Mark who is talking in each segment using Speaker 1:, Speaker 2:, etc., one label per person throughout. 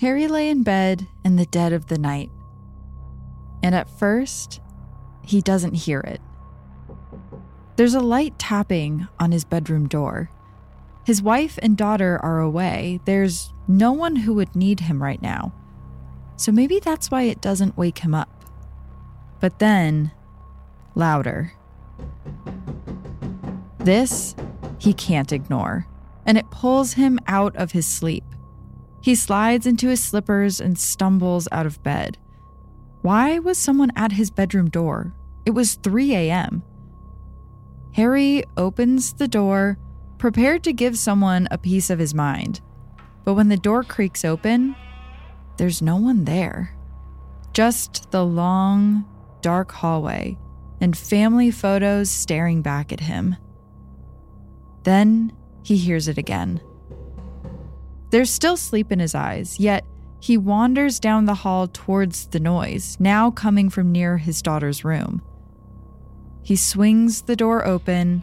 Speaker 1: Harry lay in bed in the dead of the night. And at first, he doesn't hear it. There's a light tapping on his bedroom door. His wife and daughter are away. There's no one who would need him right now. So maybe that's why it doesn't wake him up. But then, louder. This he can't ignore, and it pulls him out of his sleep. He slides into his slippers and stumbles out of bed. Why was someone at his bedroom door? It was 3 a.m. Harry opens the door, prepared to give someone a piece of his mind. But when the door creaks open, there's no one there. Just the long, dark hallway and family photos staring back at him. Then he hears it again. There's still sleep in his eyes, yet he wanders down the hall towards the noise, now coming from near his daughter's room. He swings the door open,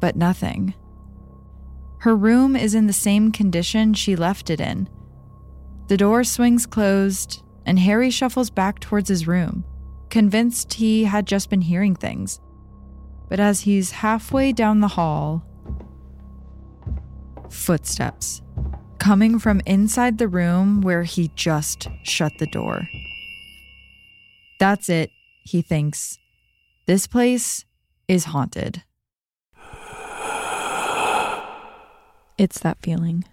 Speaker 1: but nothing. Her room is in the same condition she left it in. The door swings closed, and Harry shuffles back towards his room, convinced he had just been hearing things. But as he's halfway down the hall, footsteps coming from inside the room where he just shut the door. That's it, he thinks. This place is haunted. It's that feeling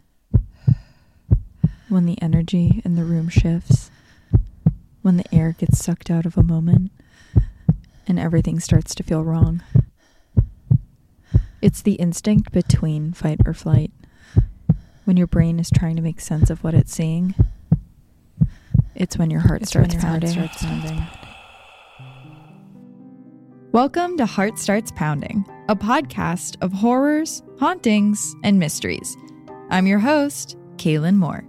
Speaker 1: when the energy in the room shifts, when the air gets sucked out of a moment, and everything starts to feel wrong. It's the instinct between fight or flight when your brain is trying to make sense of what it's seeing, it's when your heart, starts, when your pounding. heart starts pounding. Welcome to Heart Starts Pounding, a podcast of horrors, hauntings, and mysteries. I'm your host, Kaelyn Moore.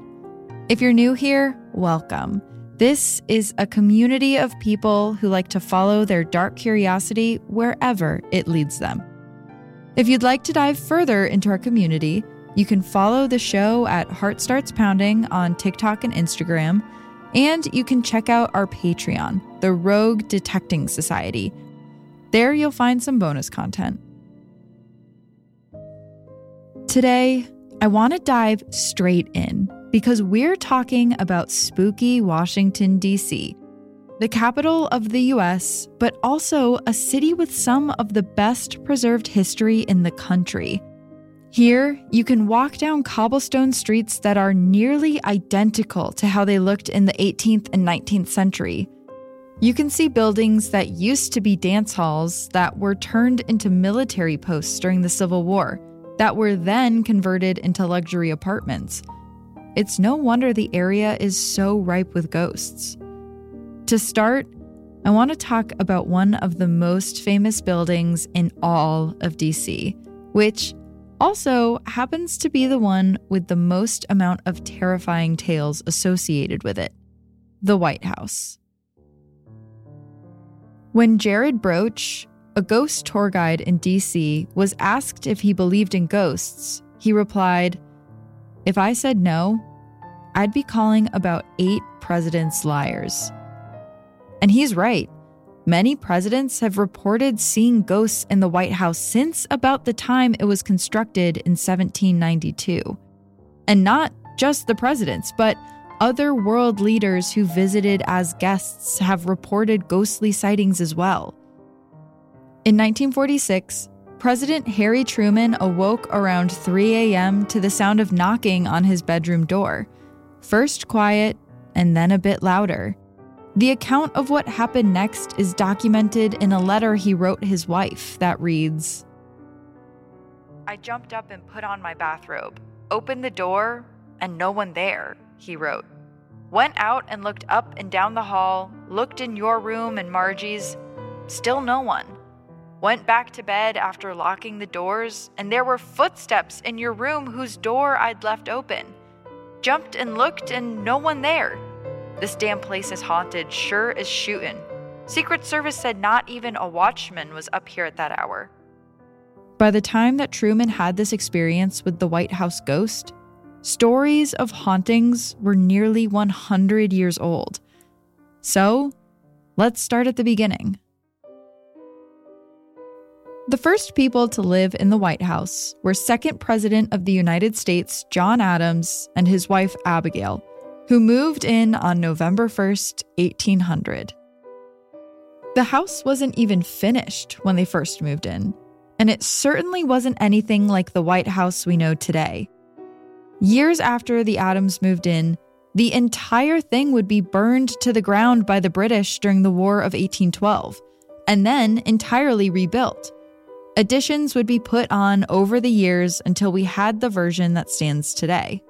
Speaker 1: If you're new here, welcome. This is a community of people who like to follow their dark curiosity wherever it leads them. If you'd like to dive further into our community, you can follow the show at Heart Starts Pounding on TikTok and Instagram. And you can check out our Patreon, the Rogue Detecting Society. There you'll find some bonus content. Today, I want to dive straight in because we're talking about spooky Washington, D.C., the capital of the US, but also a city with some of the best preserved history in the country. Here, you can walk down cobblestone streets that are nearly identical to how they looked in the 18th and 19th century. You can see buildings that used to be dance halls that were turned into military posts during the Civil War, that were then converted into luxury apartments. It's no wonder the area is so ripe with ghosts. To start, I want to talk about one of the most famous buildings in all of DC, which also happens to be the one with the most amount of terrifying tales associated with it the White House. When Jared Broach, a ghost tour guide in DC, was asked if he believed in ghosts, he replied, If I said no, I'd be calling about eight presidents liars. And he's right. Many presidents have reported seeing ghosts in the White House since about the time it was constructed in 1792. And not just the presidents, but other world leaders who visited as guests have reported ghostly sightings as well. In 1946, President Harry Truman awoke around 3 a.m. to the sound of knocking on his bedroom door. First quiet, and then a bit louder. The account of what happened next is documented in a letter he wrote his wife that reads I jumped up and put on my bathrobe, opened the door, and no one there, he wrote. Went out and looked up and down the hall, looked in your room and Margie's, still no one. Went back to bed after locking the doors, and there were footsteps in your room whose door I'd left open. Jumped and looked, and no one there. This damn place is haunted, sure as shootin'. Secret Service said not even a watchman was up here at that hour. By the time that Truman had this experience with the White House ghost, stories of hauntings were nearly 100 years old. So, let's start at the beginning. The first people to live in the White House were second President of the United States, John Adams, and his wife, Abigail, who moved in on November 1st, 1800. The house wasn't even finished when they first moved in, and it certainly wasn't anything like the White House we know today. Years after the Adams moved in, the entire thing would be burned to the ground by the British during the War of 1812, and then entirely rebuilt. Additions would be put on over the years until we had the version that stands today.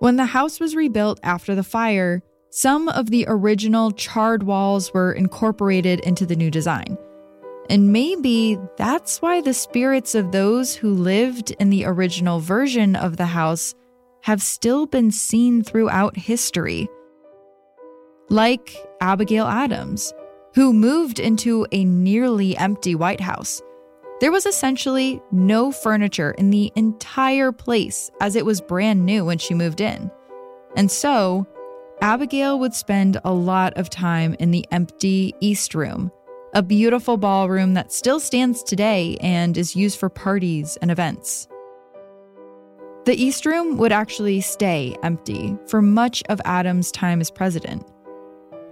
Speaker 1: When the house was rebuilt after the fire, some of the original charred walls were incorporated into the new design. And maybe that's why the spirits of those who lived in the original version of the house have still been seen throughout history. Like Abigail Adams, who moved into a nearly empty White House. There was essentially no furniture in the entire place as it was brand new when she moved in. And so, Abigail would spend a lot of time in the empty East Room, a beautiful ballroom that still stands today and is used for parties and events. The East Room would actually stay empty for much of Adams' time as president.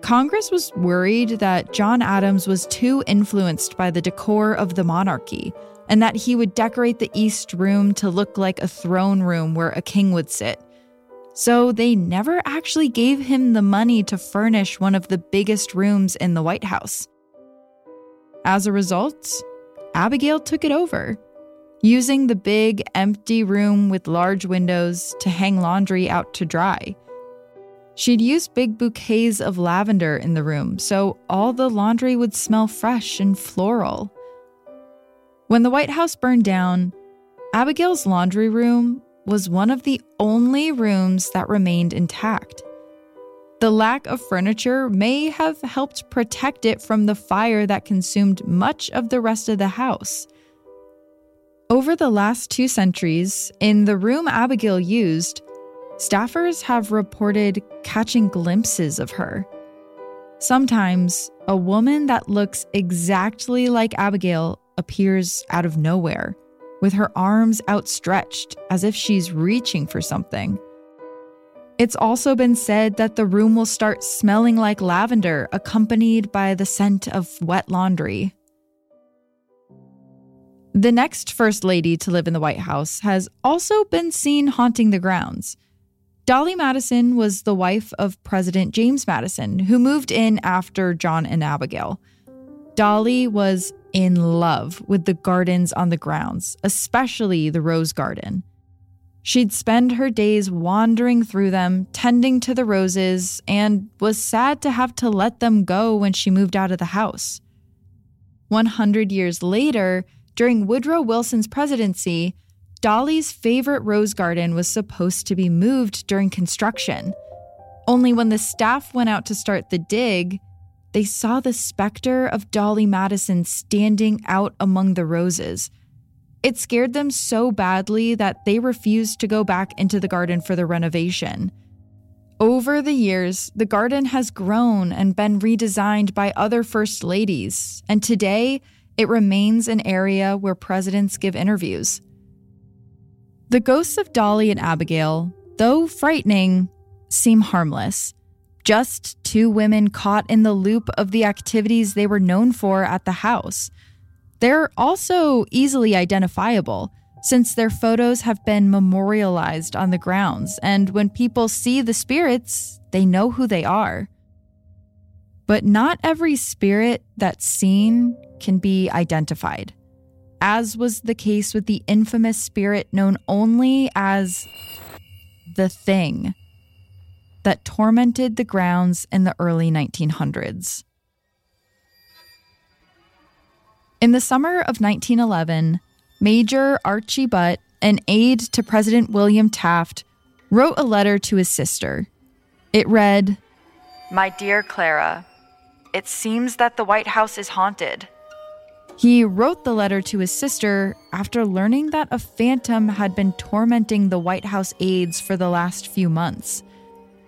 Speaker 1: Congress was worried that John Adams was too influenced by the decor of the monarchy and that he would decorate the East Room to look like a throne room where a king would sit so they never actually gave him the money to furnish one of the biggest rooms in the White House. As a result, Abigail took it over, using the big, empty room with large windows to hang laundry out to dry. She'd use big bouquets of lavender in the room so all the laundry would smell fresh and floral. When the White House burned down, Abigail's laundry room was one of the only rooms that remained intact. The lack of furniture may have helped protect it from the fire that consumed much of the rest of the house. Over the last two centuries, in the room Abigail used, staffers have reported catching glimpses of her. Sometimes, a woman that looks exactly like Abigail appears out of nowhere with her arms outstretched as if she's reaching for something. It's also been said that the room will start smelling like lavender, accompanied by the scent of wet laundry. The next First Lady to live in the White House has also been seen haunting the grounds. Dolly Madison was the wife of President James Madison, who moved in after John and Abigail. Dolly was in love with the gardens on the grounds, especially the rose garden. She'd spend her days wandering through them, tending to the roses, and was sad to have to let them go when she moved out of the house. 100 years later, during Woodrow Wilson's presidency, Dolly's favorite rose garden was supposed to be moved during construction. Only when the staff went out to start the dig, they saw the specter of Dolly Madison standing out among the roses. It scared them so badly that they refused to go back into the garden for the renovation. Over the years, the garden has grown and been redesigned by other first ladies, and today it remains an area where presidents give interviews. The ghosts of Dolly and Abigail, though frightening, seem harmless just two women caught in the loop of the activities they were known for at the house. They're also easily identifiable since their photos have been memorialized on the grounds, and when people see the spirits, they know who they are. But not every spirit that's seen can be identified, as was the case with the infamous spirit known only as the Thing that tormented the grounds in the early 1900s. In the summer of 1911, Major Archie Butt, an aide to President William Taft, wrote a letter to his sister. It read My dear Clara, it seems that the White House is haunted. He wrote the letter to his sister after learning that a phantom had been tormenting the White House aides for the last few months.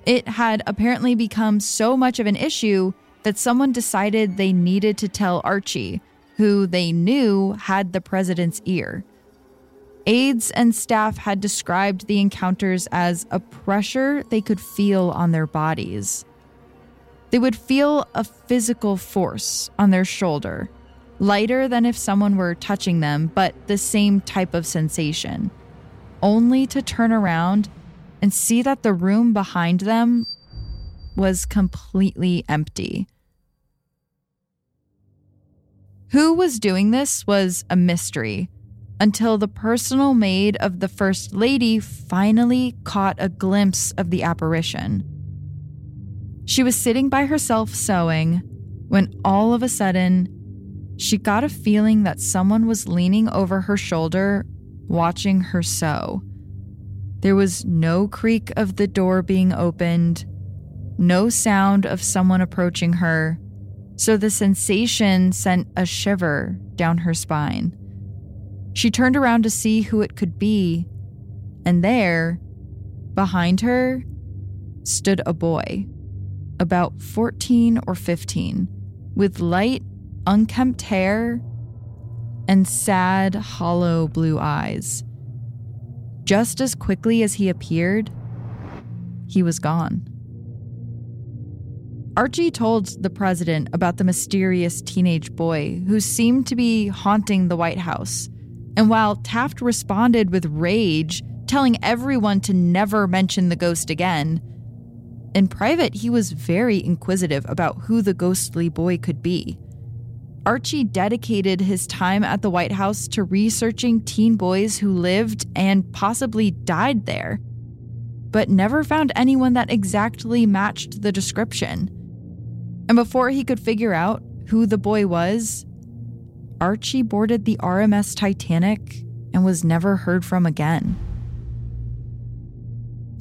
Speaker 1: It had apparently become so much of an issue that someone decided they needed to tell Archie, who they knew had the president's ear. Aides and staff had described the encounters as a pressure they could feel on their bodies. They would feel a physical force on their shoulder lighter than if someone were touching them, but the same type of sensation, only to turn around and see that the room behind them was completely empty. Who was doing this was a mystery until the personal maid of the First Lady finally caught a glimpse of the apparition. She was sitting by herself sewing when all of a sudden she got a feeling that someone was leaning over her shoulder, watching her sew. There was no creak of the door being opened, no sound of someone approaching her, so the sensation sent a shiver down her spine. She turned around to see who it could be, and there, behind her, stood a boy, about 14 or 15, with light unkempt hair, and sad, hollow blue eyes. Just as quickly as he appeared, he was gone. Archie told the president about the mysterious teenage boy who seemed to be haunting the White House. And while Taft responded with rage, telling everyone to never mention the ghost again, in private, he was very inquisitive about who the ghostly boy could be. Archie dedicated his time at the White House to researching teen boys who lived and possibly died there, but never found anyone that exactly matched the description. And before he could figure out who the boy was, Archie boarded the RMS Titanic and was never heard from again.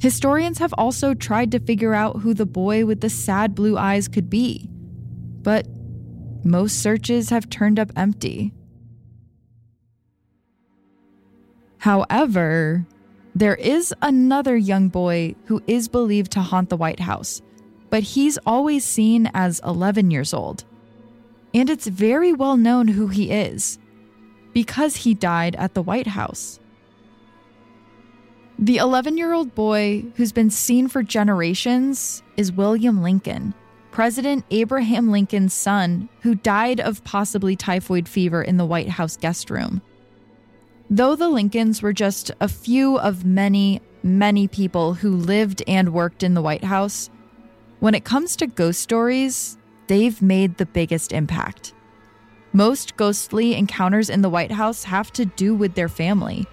Speaker 1: Historians have also tried to figure out who the boy with the sad blue eyes could be, but most searches have turned up empty. However, there is another young boy who is believed to haunt the White House, but he's always seen as 11 years old. And it's very well known who he is because he died at the White House. The 11 year old boy who's been seen for generations is William Lincoln. President Abraham Lincoln's son, who died of possibly typhoid fever in the White House guest room. Though the Lincolns were just a few of many, many people who lived and worked in the White House, when it comes to ghost stories, they've made the biggest impact. Most ghostly encounters in the White House have to do with their family,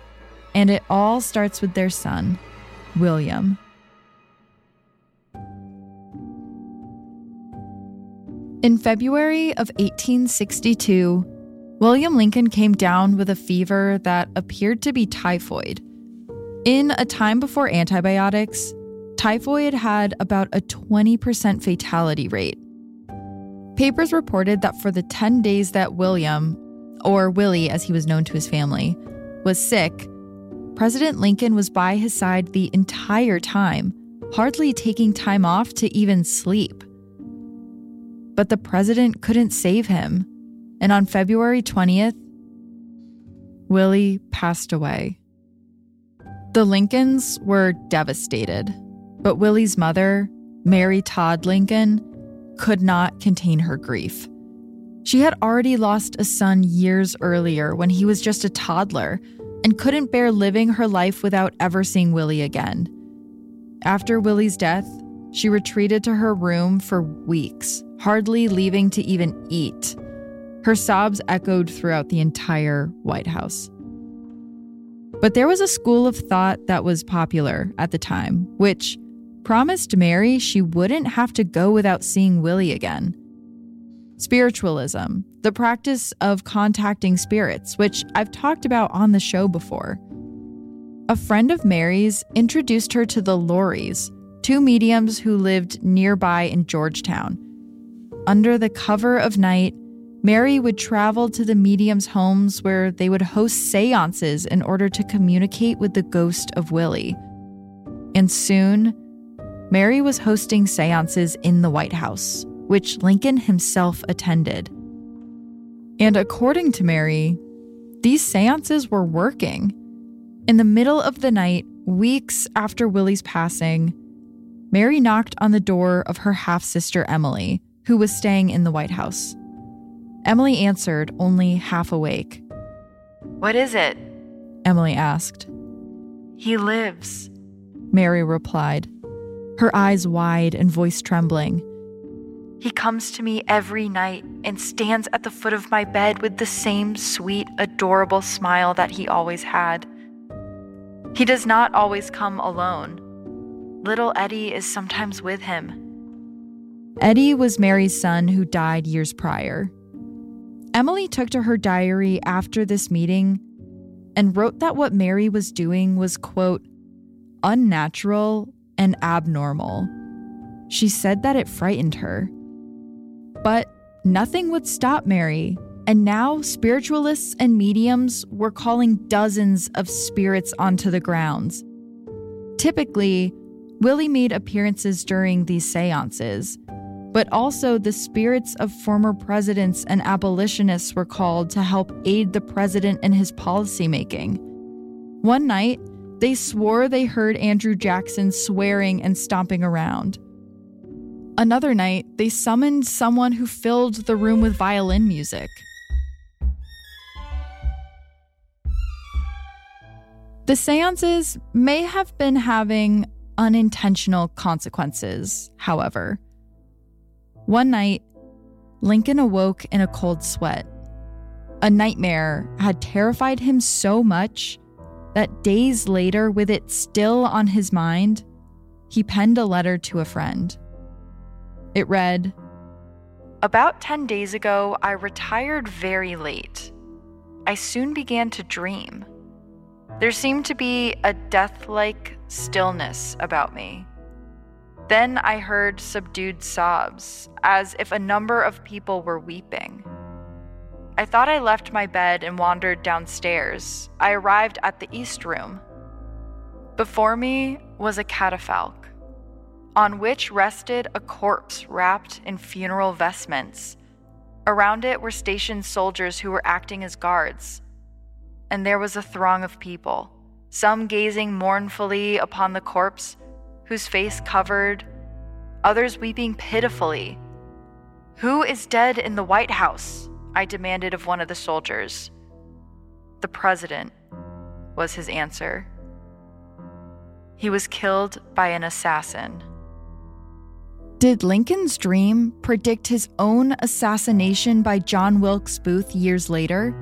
Speaker 1: and it all starts with their son, William. In February of 1862, William Lincoln came down with a fever that appeared to be typhoid. In a time before antibiotics, typhoid had about a 20% fatality rate. Papers reported that for the 10 days that William, or Willie as he was known to his family, was sick, President Lincoln was by his side the entire time, hardly taking time off to even sleep. But the president couldn't save him. And on February 20th, Willie passed away. The Lincolns were devastated, but Willie's mother, Mary Todd Lincoln, could not contain her grief. She had already lost a son years earlier when he was just a toddler and couldn't bear living her life without ever seeing Willie again. After Willie's death, she retreated to her room for weeks, hardly leaving to even eat. Her sobs echoed throughout the entire White House. But there was a school of thought that was popular at the time, which promised Mary she wouldn't have to go without seeing Willie again. Spiritualism, the practice of contacting spirits, which I've talked about on the show before. A friend of Mary's introduced her to the Lauries, two mediums who lived nearby in Georgetown. Under the cover of night, Mary would travel to the mediums' homes where they would host seances in order to communicate with the ghost of Willie. And soon, Mary was hosting seances in the White House, which Lincoln himself attended. And according to Mary, these seances were working. In the middle of the night, weeks after Willie's passing, Mary knocked on the door of her half sister Emily, who was staying in the White House. Emily answered, only half awake.
Speaker 2: What is it?
Speaker 1: Emily asked.
Speaker 2: He lives,
Speaker 1: Mary replied, her eyes wide and voice trembling.
Speaker 2: He comes to me every night and stands at the foot of my bed with the same sweet, adorable smile that he always had. He does not always come alone. Little Eddie is sometimes with him.
Speaker 1: Eddie was Mary's son who died years prior. Emily took to her diary after this meeting and wrote that what Mary was doing was, quote, unnatural and abnormal. She said that it frightened her. But nothing would stop Mary, and now spiritualists and mediums were calling dozens of spirits onto the grounds. Typically, Willie made appearances during these seances, but also the spirits of former presidents and abolitionists were called to help aid the president in his policymaking. One night, they swore they heard Andrew Jackson swearing and stomping around. Another night, they summoned someone who filled the room with violin music. The seances may have been having unintentional consequences, however. One night, Lincoln awoke in a cold sweat. A nightmare had terrified him so much that days later, with it still on his mind, he penned a letter to a friend. It read
Speaker 2: About 10 days ago, I retired very late. I soon began to dream. There seemed to be a death like stillness about me. Then I heard subdued sobs, as if a number of people were weeping. I thought I left my bed and wandered downstairs. I arrived at the East Room. Before me was a catafalque, on which rested a corpse wrapped in funeral vestments. Around it were stationed soldiers who were acting as guards. And there was a throng of people, some gazing mournfully upon the corpse whose face covered, others weeping pitifully. Who is dead in the White House? I demanded of one of the soldiers. The president, was his answer. He was killed by an assassin.
Speaker 1: Did Lincoln's dream predict his own assassination by John Wilkes Booth years later?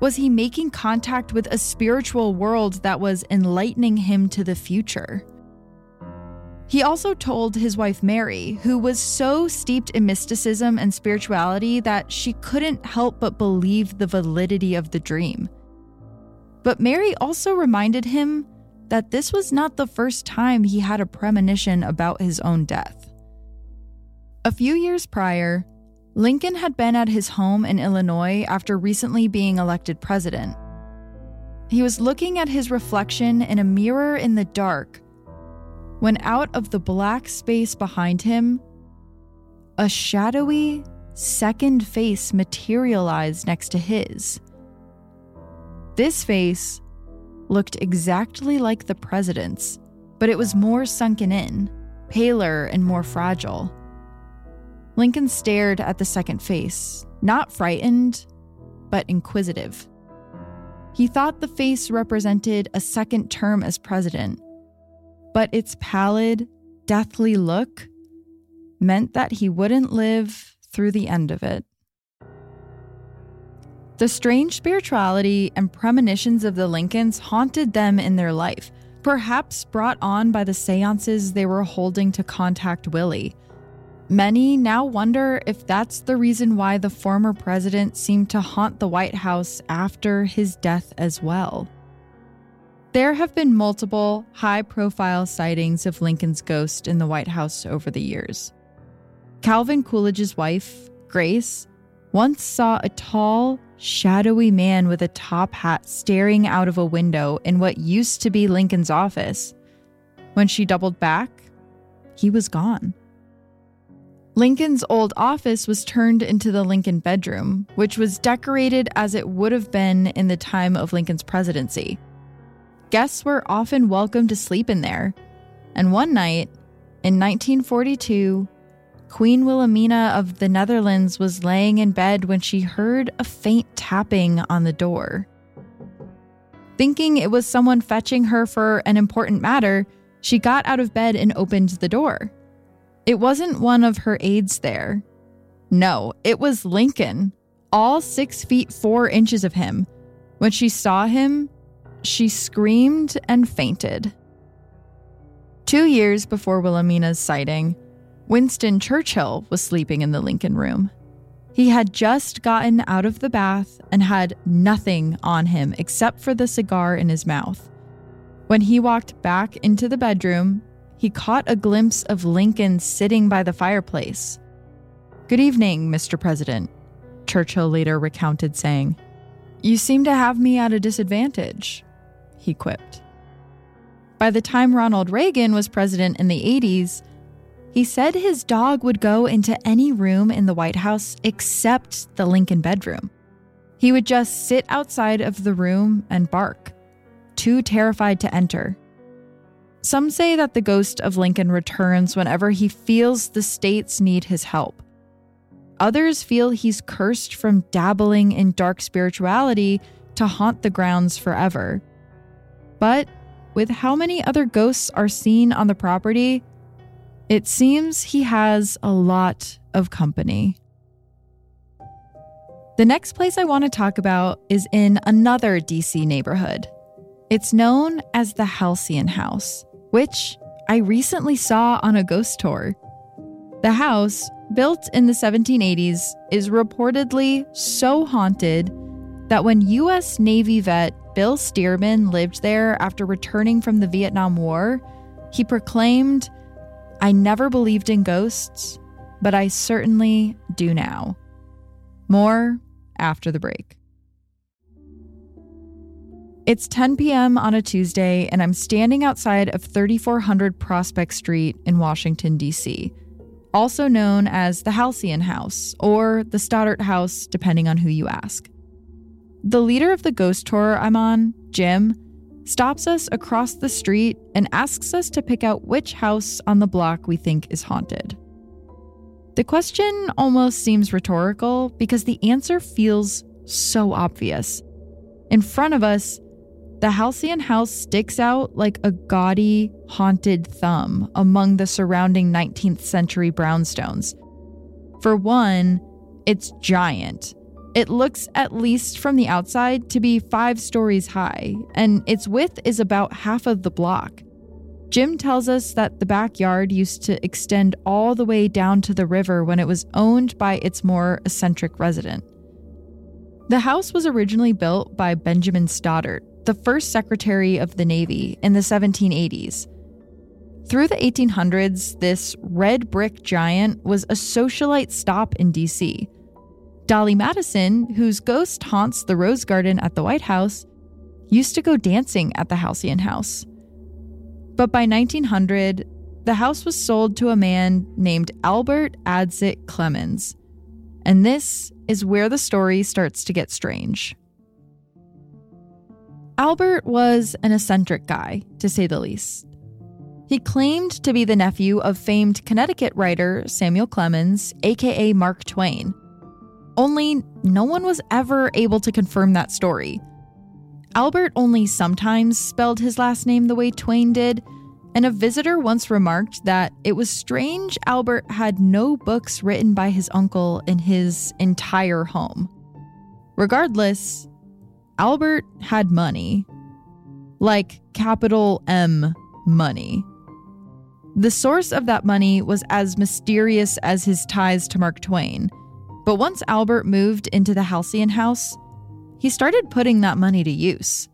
Speaker 1: Was he making contact with a spiritual world that was enlightening him to the future? He also told his wife Mary, who was so steeped in mysticism and spirituality that she couldn't help but believe the validity of the dream. But Mary also reminded him that this was not the first time he had a premonition about his own death. A few years prior, Lincoln had been at his home in Illinois after recently being elected president. He was looking at his reflection in a mirror in the dark when out of the black space behind him, a shadowy second face materialized next to his. This face looked exactly like the president's, but it was more sunken in, paler, and more fragile. Lincoln stared at the second face, not frightened, but inquisitive. He thought the face represented a second term as president but its pallid, deathly look meant that he wouldn't live through the end of it. The strange spirituality and premonitions of the Lincolns haunted them in their life, perhaps brought on by the seances they were holding to contact Willie. Many now wonder if that's the reason why the former president seemed to haunt the White House after his death as well. There have been multiple high profile sightings of Lincoln's ghost in the White House over the years. Calvin Coolidge's wife, Grace, once saw a tall, shadowy man with a top hat staring out of a window in what used to be Lincoln's office. When she doubled back, he was gone. Lincoln's old office was turned into the Lincoln bedroom, which was decorated as it would have been in the time of Lincoln's presidency. Guests were often welcome to sleep in there. And one night, in 1942, Queen Wilhelmina of the Netherlands was laying in bed when she heard a faint tapping on the door. Thinking it was someone fetching her for an important matter, she got out of bed and opened the door. It wasn't one of her aides there. No, it was Lincoln, all six feet four inches of him. When she saw him, she screamed and fainted. Two years before Wilhelmina's sighting, Winston Churchill was sleeping in the Lincoln room. He had just gotten out of the bath and had nothing on him except for the cigar in his mouth. When he walked back into the bedroom, he caught a glimpse of Lincoln sitting by the fireplace. Good evening, Mr. President, Churchill later recounted, saying, You seem to have me at a disadvantage, he quipped. By the time Ronald Reagan was president in the 80s, he said his dog would go into any room in the White House except the Lincoln bedroom. He would just sit outside of the room and bark, too terrified to enter. Some say that the ghost of Lincoln returns whenever he feels the states need his help. Others feel he's cursed from dabbling in dark spirituality to haunt the grounds forever. But with how many other ghosts are seen on the property, it seems he has a lot of company. The next place I want to talk about is in another DC neighborhood. It's known as the Halcyon House, which I recently saw on a ghost tour. The house, built in the 1780s, is reportedly so haunted that when U.S. Navy vet Bill Stearman lived there after returning from the Vietnam War, he proclaimed I never believed in ghosts, but I certainly do now. More after the break. It's 10 p.m. on a Tuesday, and I'm standing outside of 3400 Prospect Street in Washington, D.C., also known as the Halcyon House or the Stoddert House, depending on who you ask. The leader of the ghost tour I'm on, Jim, stops us across the street and asks us to pick out which house on the block we think is haunted. The question almost seems rhetorical because the answer feels so obvious. In front of us, the Halcyon house sticks out like a gaudy, haunted thumb among the surrounding 19th century brownstones. For one, it's giant it looks, at least from the outside, to be five stories high, and its width is about half of the block. Jim tells us that the backyard used to extend all the way down to the river when it was owned by its more eccentric resident. The house was originally built by Benjamin Stoddert, the first Secretary of the Navy, in the 1780s. Through the 1800s, this red brick giant was a socialite stop in DC Dolly Madison, whose ghost haunts the Rose Garden at the White House, used to go dancing at the Halcyon House. But by 1900, the house was sold to a man named Albert Adsit Clemens. And this is where the story starts to get strange. Albert was an eccentric guy, to say the least. He claimed to be the nephew of famed Connecticut writer Samuel Clemens, aka Mark Twain, only no one was ever able to confirm that story. Albert only sometimes spelled his last name the way Twain did, and a visitor once remarked that it was strange Albert had no books written by his uncle in his entire home. Regardless, Albert had money. Like capital M money. The source of that money was as mysterious as his ties to Mark Twain. But once Albert moved into the Halcyon house, he started putting that money to use.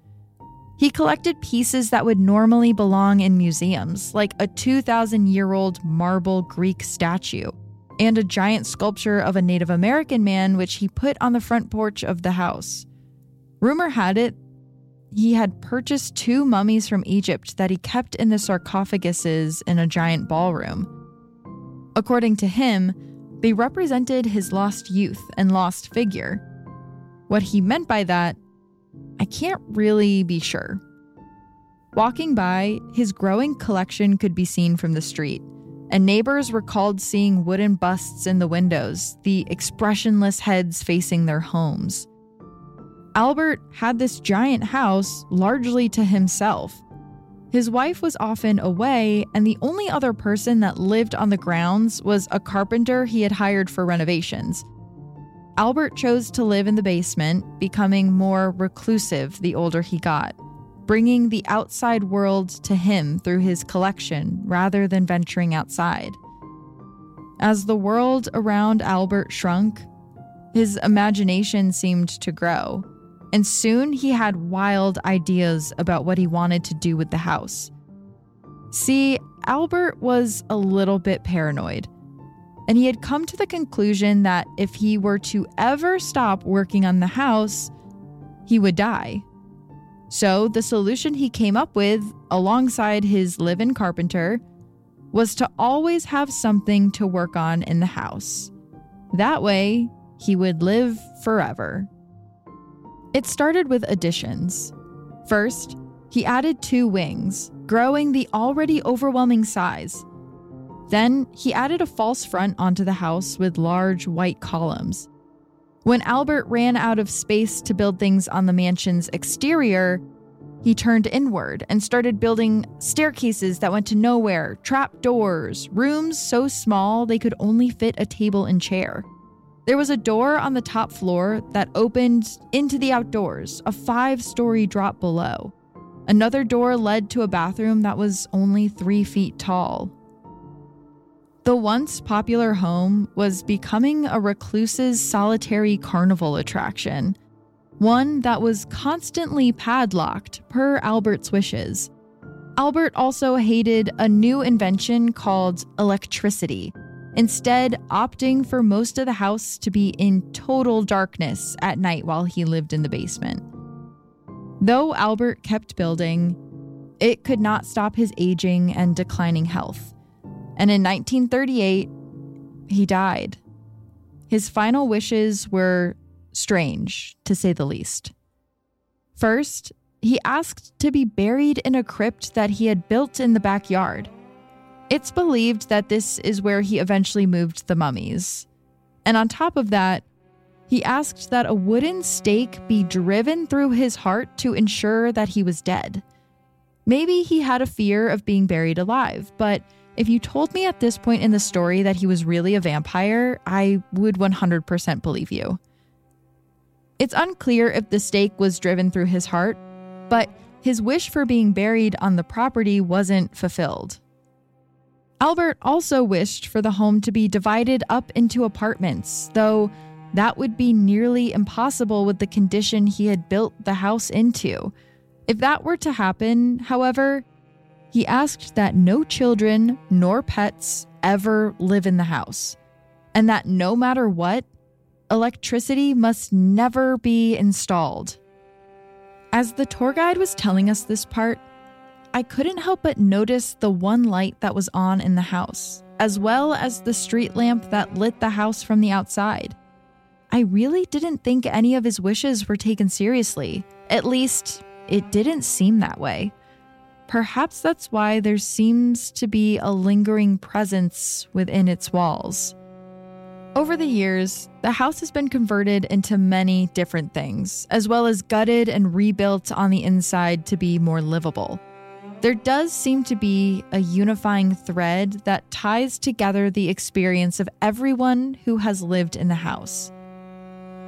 Speaker 1: He collected pieces that would normally belong in museums, like a 2,000 year old marble Greek statue, and a giant sculpture of a Native American man, which he put on the front porch of the house. Rumor had it he had purchased two mummies from Egypt that he kept in the sarcophaguses in a giant ballroom. According to him, they represented his lost youth and lost figure. What he meant by that, I can't really be sure. Walking by, his growing collection could be seen from the street, and neighbors recalled seeing wooden busts in the windows, the expressionless heads facing their homes. Albert had this giant house largely to himself. His wife was often away, and the only other person that lived on the grounds was a carpenter he had hired for renovations. Albert chose to live in the basement, becoming more reclusive the older he got, bringing the outside world to him through his collection rather than venturing outside. As the world around Albert shrunk, his imagination seemed to grow and soon he had wild ideas about what he wanted to do with the house. See, Albert was a little bit paranoid, and he had come to the conclusion that if he were to ever stop working on the house, he would die. So, the solution he came up with, alongside his live in carpenter, was to always have something to work on in the house. That way, he would live forever. It started with additions. First, he added two wings, growing the already overwhelming size. Then, he added a false front onto the house with large white columns. When Albert ran out of space to build things on the mansion's exterior, he turned inward and started building staircases that went to nowhere, trap doors, rooms so small they could only fit a table and chair. There was a door on the top floor that opened into the outdoors, a five story drop below. Another door led to a bathroom that was only three feet tall. The once popular home was becoming a recluse's solitary carnival attraction, one that was constantly padlocked per Albert's wishes. Albert also hated a new invention called electricity instead, opting for most of the house to be in total darkness at night while he lived in the basement. Though Albert kept building, it could not stop his aging and declining health. And in 1938, he died. His final wishes were strange, to say the least. First, he asked to be buried in a crypt that he had built in the backyard. It's believed that this is where he eventually moved the mummies. And on top of that, he asked that a wooden stake be driven through his heart to ensure that he was dead. Maybe he had a fear of being buried alive, but if you told me at this point in the story that he was really a vampire, I would 100% believe you. It's unclear if the stake was driven through his heart, but his wish for being buried on the property wasn't fulfilled. Albert also wished for the home to be divided up into apartments, though that would be nearly impossible with the condition he had built the house into. If that were to happen, however, he asked that no children nor pets ever live in the house, and that no matter what, electricity must never be installed. As the tour guide was telling us this part, I couldn't help but notice the one light that was on in the house, as well as the street lamp that lit the house from the outside. I really didn't think any of his wishes were taken seriously. At least, it didn't seem that way. Perhaps that's why there seems to be a lingering presence within its walls. Over the years, the house has been converted into many different things, as well as gutted and rebuilt on the inside to be more livable. There does seem to be a unifying thread that ties together the experience of everyone who has lived in the house.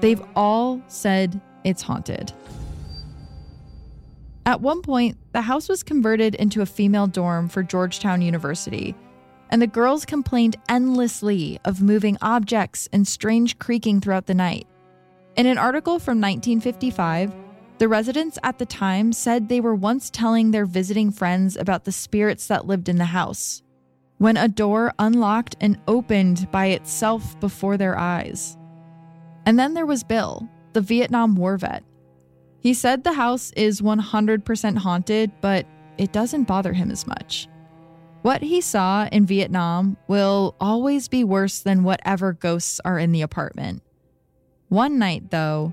Speaker 1: They've all said it's haunted. At one point, the house was converted into a female dorm for Georgetown University, and the girls complained endlessly of moving objects and strange creaking throughout the night. In an article from 1955, the residents at the time said they were once telling their visiting friends about the spirits that lived in the house. when a door unlocked and opened by itself before their eyes. And then there was Bill, the Vietnam War vet. He said the house is 100% haunted, but it doesn't bother him as much. What he saw in Vietnam will always be worse than whatever ghosts are in the apartment. One night, though,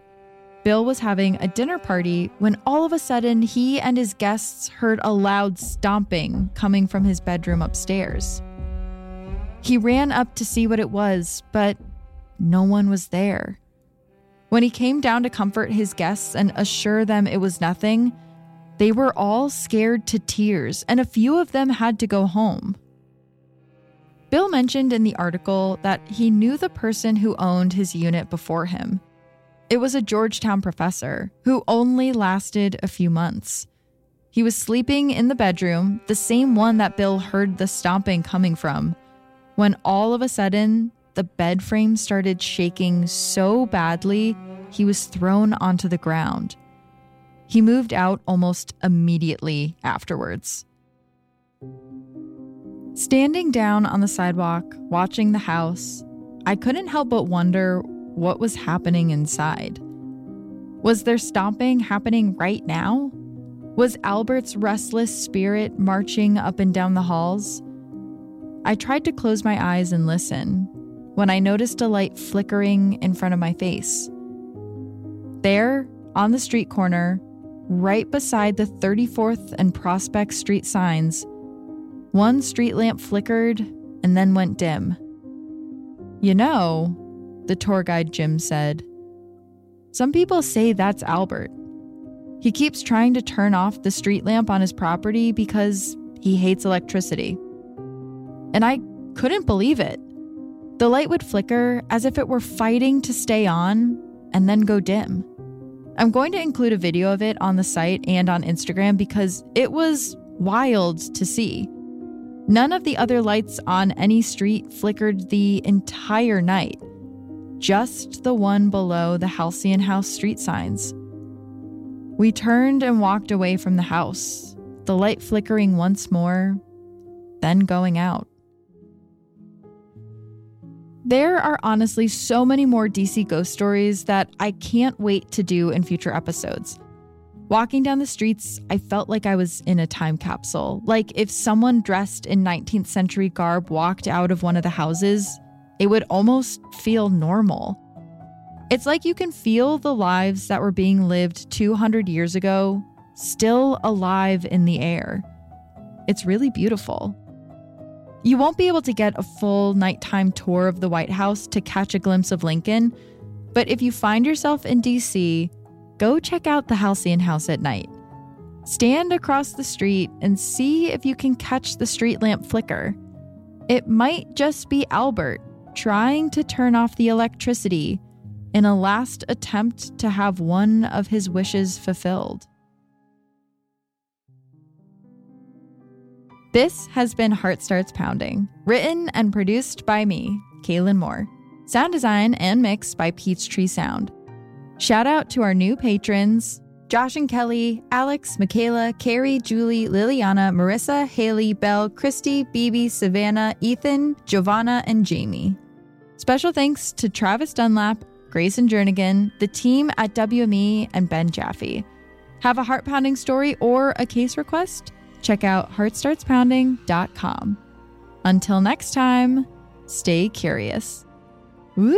Speaker 1: Bill was having a dinner party when all of a sudden he and his guests heard a loud stomping coming from his bedroom upstairs. He ran up to see what it was, but no one was there. When he came down to comfort his guests and assure them it was nothing, they were all scared to tears, and a few of them had to go home. Bill mentioned in the article that he knew the person who owned his unit before him. It was a Georgetown professor who only lasted a few months. He was sleeping in the bedroom, the same one that Bill heard the stomping coming from, when all of a sudden the bed frame started shaking so badly he was thrown onto the ground. He moved out almost immediately afterwards. Standing down on the sidewalk, watching the house, I couldn't help but wonder what was happening inside. Was there stomping happening right now? Was Albert's restless spirit marching up and down the halls? I tried to close my eyes and listen when I noticed a light flickering in front of my face. There, on the street corner, right beside the 34th and Prospect Street signs, one street lamp flickered and then went dim. You know, the tour guide Jim said, some people say that's Albert. He keeps trying to turn off the street lamp on his property because he hates electricity. And I couldn't believe it. The light would flicker as if it were fighting to stay on and then go dim. I'm going to include a video of it on the site and on Instagram because it was wild to see. None of the other lights on any street flickered the entire night, just the one below the Halcyon House street signs. We turned and walked away from the house, the light flickering once more, then going out. There are honestly so many more DC ghost stories that I can't wait to do in future episodes. Walking down the streets, I felt like I was in a time capsule. Like if someone dressed in 19th century garb walked out of one of the houses, it would almost feel normal. It's like you can feel the lives that were being lived 200 years ago still alive in the air. It's really beautiful. You won't be able to get a full nighttime tour of the White House to catch a glimpse of Lincoln, but if you find yourself in DC, go check out the Halcyon House at night. Stand across the street and see if you can catch the street lamp flicker. It might just be Albert trying to turn off the electricity in a last attempt to have one of his wishes fulfilled. This has been Heart Starts Pounding, written and produced by me, Kaelyn Moore. Sound design and mix by Peachtree Sound. Shout out to our new patrons Josh and Kelly, Alex, Michaela, Carrie, Julie, Liliana, Marissa, Haley, Belle, Christy, Bibi, Savannah, Ethan, Giovanna, and Jamie. Special thanks to Travis Dunlap, Grayson Jernigan, the team at WME, and Ben Jaffe. Have a heart pounding story or a case request? check out heartstartspounding.com. Until next time, stay curious. Woo!